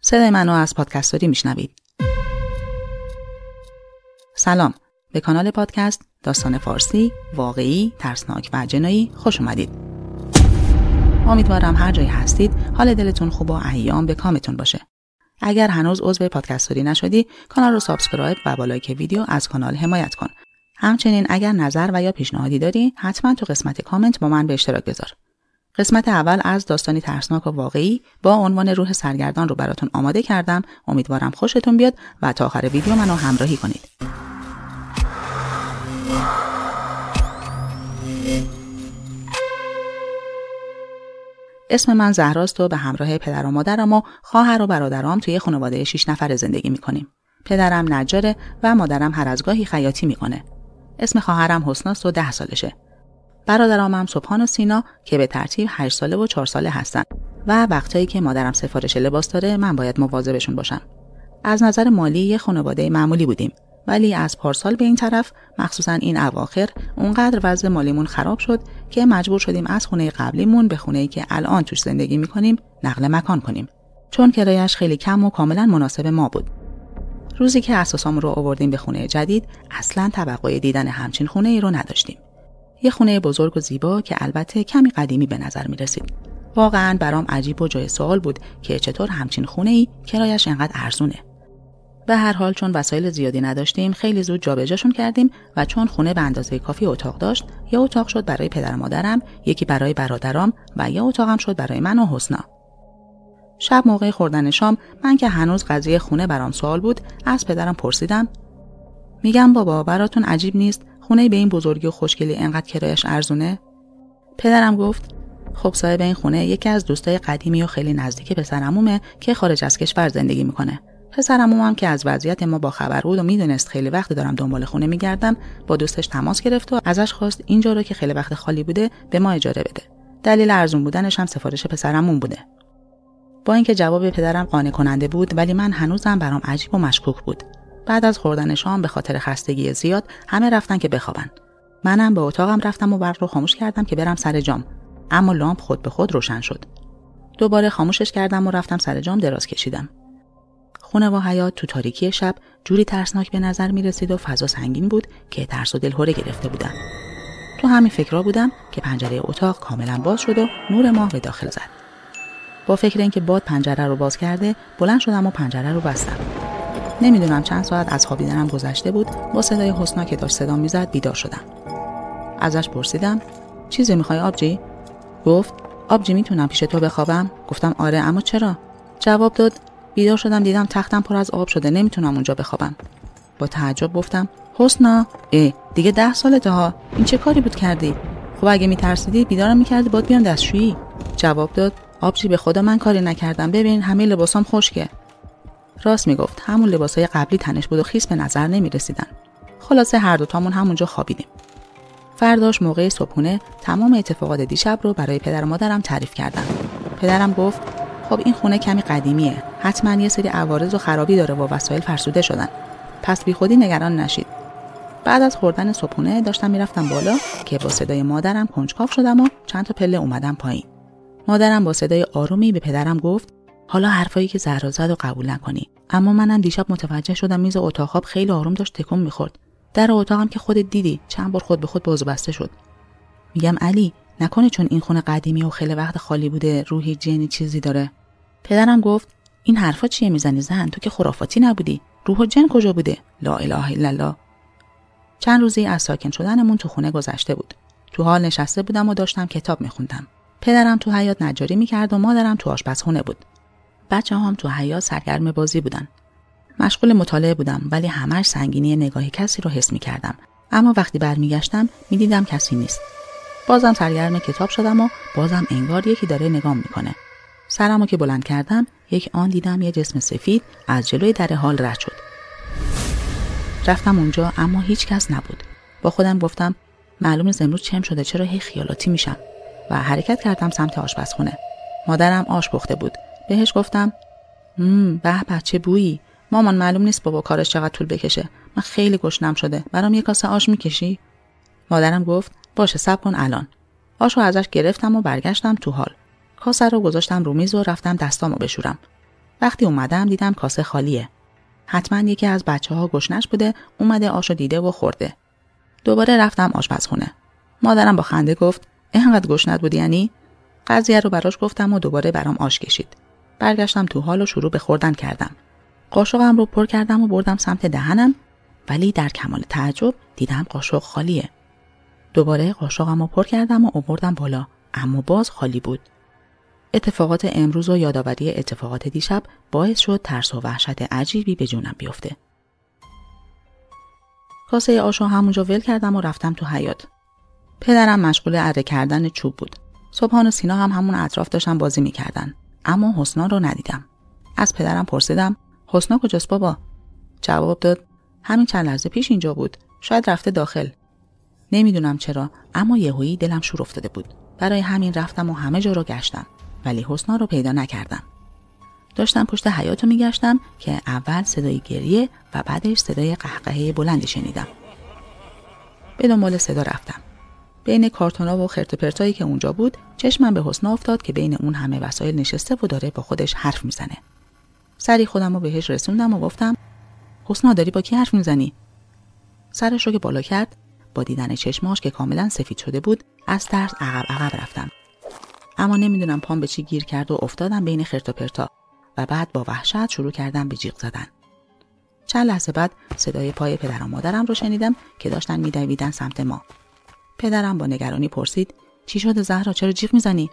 صدای منو از پادکستوری میشنوید. سلام. به کانال پادکست داستان فارسی واقعی ترسناک و جنایی خوش اومدید. امیدوارم هر جایی هستید حال دلتون خوب و ایام به کامتون باشه. اگر هنوز عضو پادکستوری نشدی کانال رو subscribe و با لایک ویدیو از کانال حمایت کن. همچنین اگر نظر و یا پیشنهادی داری حتما تو قسمت کامنت با من به اشتراک بذار. قسمت اول از داستانی ترسناک و واقعی با عنوان روح سرگردان رو براتون آماده کردم امیدوارم خوشتون بیاد و تا آخر ویدیو منو همراهی کنید اسم من زهراست و به همراه پدر و مادرم و خواهر و برادرام توی خانواده 6 نفره زندگی می‌کنیم. پدرم نجاره و مادرم هر از گاهی خیاطی می‌کنه. اسم خواهرم حسناست و ده سالشه. برادرامم صبحان و سینا که به ترتیب 8 ساله و 4 ساله هستن و وقتایی که مادرم سفارش لباس داره من باید مواظبشون باشم. از نظر مالی یه خانواده معمولی بودیم ولی از پارسال به این طرف مخصوصا این اواخر اونقدر وضع مالیمون خراب شد که مجبور شدیم از خونه قبلیمون به خونه که الان توش زندگی می‌کنیم نقل مکان کنیم. چون کرایش خیلی کم و کاملا مناسب ما بود. روزی که اساسامون رو آوردیم به خونه جدید اصلا توقع دیدن همچین خونه ای رو نداشتیم. یه خونه بزرگ و زیبا که البته کمی قدیمی به نظر می رسید. واقعا برام عجیب و جای سوال بود که چطور همچین خونه ای کرایش انقدر ارزونه. به هر حال چون وسایل زیادی نداشتیم خیلی زود جابجاشون کردیم و چون خونه به اندازه کافی اتاق داشت یه اتاق شد برای پدر مادرم یکی برای برادرام و یه اتاقم شد برای من و حسنا شب موقع خوردن شام من که هنوز قضیه خونه برام سوال بود از پدرم پرسیدم میگم بابا براتون عجیب نیست خونه به این بزرگی و خوشگلی انقدر کرایش ارزونه؟ پدرم گفت خب صاحب این خونه یکی از دوستای قدیمی و خیلی نزدیک پسرعمومه که خارج از کشور زندگی می‌کنه. هم که از وضعیت ما با خبر بود و می‌دونست خیلی وقت دارم دنبال خونه میگردم با دوستش تماس گرفت و ازش خواست اینجا رو که خیلی وقت خالی بوده به ما اجاره بده. دلیل ارزون بودنش هم سفارش پسرمون بوده. با اینکه جواب پدرم قانع کننده بود ولی من هنوزم برام عجیب و مشکوک بود. بعد از خوردن شام به خاطر خستگی زیاد همه رفتن که بخوابن منم به اتاقم رفتم و برق رو خاموش کردم که برم سر جام اما لامپ خود به خود روشن شد دوباره خاموشش کردم و رفتم سر جام دراز کشیدم خونه و حیات تو تاریکی شب جوری ترسناک به نظر می رسید و فضا سنگین بود که ترس و دلهوره گرفته بودم. تو همین فکرها بودم که پنجره اتاق کاملا باز شد و نور ماه به داخل زد. با فکر اینکه باد پنجره رو باز کرده بلند شدم و پنجره رو بستم. نمی‌دونم چند ساعت از خوابیدنم گذشته بود با صدای حسنا که داشت صدا می‌زد بیدار شدم. ازش پرسیدم چیزی می‌خوای آبجی؟ گفت آبجی می‌تونم پیش تو بخوابم؟ گفتم آره اما چرا؟ جواب داد بیدار شدم دیدم تختم پر از آب شده نمی‌تونم اونجا بخوابم با تعجب گفتم حسنا ای دیگه ده سالته ها این چه کاری بود کردی خب اگه میترسیدی بیدارم می‌کردی باد بیام دستشویی جواب داد آبجی به خدا من کاری نکردم ببین همه لباسام خشکه راست می‌گفت همون لباسای قبلی تنش بود و خیس به نظر نمی‌رسیدن. خلاصه هر دوتامون همونجا خوابیدیم. فرداش موقع صبحونه تمام اتفاقات دیشب رو برای پدر و مادرم تعریف کردم پدرم گفت خب این خونه کمی قدیمیه. حتما یه سری عوارض و خرابی داره و وسایل فرسوده شدن. پس بی خودی نگران نشید. بعد از خوردن صبحونه داشتم می‌رفتم بالا که با صدای مادرم کنجکاو شدم و چند تا پله اومدم پایین. مادرم با صدای آرومی به پدرم گفت حالا حرفایی که زهرا زد و قبول نکنی. اما منم دیشب متوجه شدم میز اتاق خواب خیلی آروم داشت تکون می‌خورد. در اتاقم که خودت دیدی چند بار خود به خود باز بسته شد. میگم علی نکنه چون این خونه قدیمی و خیلی وقت خالی بوده روحی جنی چیزی داره. پدرم گفت این حرفا چیه می‌زنی زن تو که خرافاتی نبودی. روح و جن کجا بوده؟ لا اله الا الله. چند روزی از ساکن شدنمون تو خونه گذشته بود. تو حال نشسته بودم و داشتم کتاب میخوندم. پدرم تو حیات نجاری می‌کرد و مادرم تو آشپزخونه بود. بچه هم تو حیات سرگرم بازی بودن. مشغول مطالعه بودم ولی همش سنگینی نگاهی کسی رو حس می‌کردم. اما وقتی برمیگشتم می‌دیدم کسی نیست. بازم سرگرم کتاب شدم و بازم انگار یکی داره نگام می‌کنه. سرمو که بلند کردم یک آن دیدم یه جسم سفید از جلوی در حال رد شد. رفتم اونجا اما هیچ کس نبود. با خودم گفتم معلوم نیست امروز چم شده چرا هی خیالاتی میشم؟ و حرکت کردم سمت آشپزخونه. مادرم آش پخته بود. بهش گفتم مم به بچه بویی؟ مامان معلوم نیست بابا کارش چقدر طول بکشه. من خیلی گشنم شده. برام یه کاسه آش می‌کشی؟ مادرم گفت باشه سب کن الان. آشو ازش گرفتم و برگشتم تو حال. کاسه رو گذاشتم رو میز و رفتم دستامو بشورم. وقتی اومدم دیدم کاسه خالیه. حتما یکی از بچه ها گشنش بوده اومده آشو دیده و خورده. دوباره رفتم آشپزخونه. مادرم با خنده گفت اینقدر گشنت بودی یعنی؟ قضیه رو براش گفتم و دوباره برام آش کشید. برگشتم تو حال و شروع به خوردن کردم قاشقم رو پر کردم و بردم سمت دهنم ولی در کمال تعجب دیدم قاشق خالیه دوباره قاشقم رو پر کردم و آوردم بالا اما باز خالی بود اتفاقات امروز و یادآوری اتفاقات دیشب باعث شد ترس و وحشت عجیبی به جونم بیفته. کاسه آشو همونجا ول کردم و رفتم تو حیات. پدرم مشغول اره کردن چوب بود. صبحان و سینا هم همون اطراف داشتن بازی می‌کردن. اما حسنا رو ندیدم. از پدرم پرسیدم حسنا کجاست بابا؟ جواب داد همین چند لحظه پیش اینجا بود. شاید رفته داخل. نمی‌دونم چرا اما یهویی دلم شور افتاده بود. برای همین رفتم و همه جا رو گشتم. ولی حسنا رو پیدا نکردم. داشتم پشت حیاتو میگشتم که اول صدای گریه و بعدش صدای قهقهه بلندی شنیدم. به دنبال صدا رفتم. بین کارتونا و خرت پرتایی که اونجا بود چشمم به حسنا افتاد که بین اون همه وسایل نشسته و داره با خودش حرف می‌زنه. سری خودم رو بهش رسوندم و گفتم حسنا داری با کی حرف می‌زنی؟ سرش رو که بالا کرد با دیدن چشماش که کاملا سفید شده بود از ترس عقب عقب رفتم اما نمی‌دونم پام به چی گیر کرد و افتادم بین خرت و و بعد با وحشت شروع کردم به جیغ زدن. چند لحظه بعد صدای پای پدر و مادرم رو شنیدم که داشتن میدویدن سمت ما. پدرم با نگرانی پرسید چی شده زهرا چرا جیغ می‌زنی؟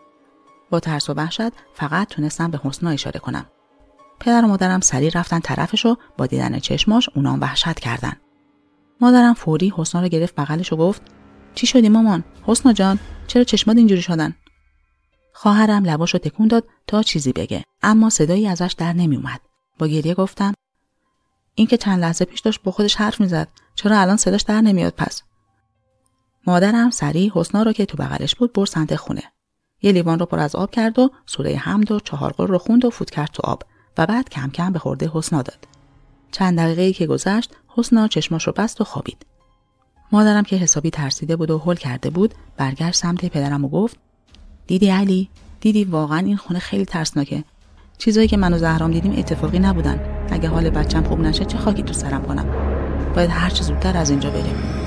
با ترس و وحشت فقط تونستم به حسنا اشاره کنم. پدر و مادرم سریع رفتن طرفش و با دیدن چشماش اونام وحشت کردن. مادرم فوری حسنا رو گرفت بغلش و گفت چی شدی مامان؟ حسنا جان چرا چشمات اینجوری شدن؟ خواهرم لباشو تکون داد تا چیزی بگه اما صدایی ازش در نمیومد با گریه گفتم این که چند لحظه پیش داشت با خودش حرف می‌زد چرا الان صداش در نمیاد پس مادرم سریع حسنا رو که تو بغلش بود برد سمت خونه. یه لیوان رو پر از آب کرد و سوره حمد و چهارقل رو خوند و فوت کرد تو آب و بعد کم کم به خورده حسنا داد. چند دقیقه که گذشت حسنا چشماش رو بست و خوابید. مادرم که حسابی ترسیده بود و هل کرده بود برگشت سمت پدرم و گفت دیدی علی؟ دیدی واقعا این خونه خیلی ترسناکه. چیزایی که من و زهرام دیدیم اتفاقی نبودن. اگه حال بچم خوب نشه چه خاکی تو سرم کنم؟ باید هر چه زودتر از اینجا بریم.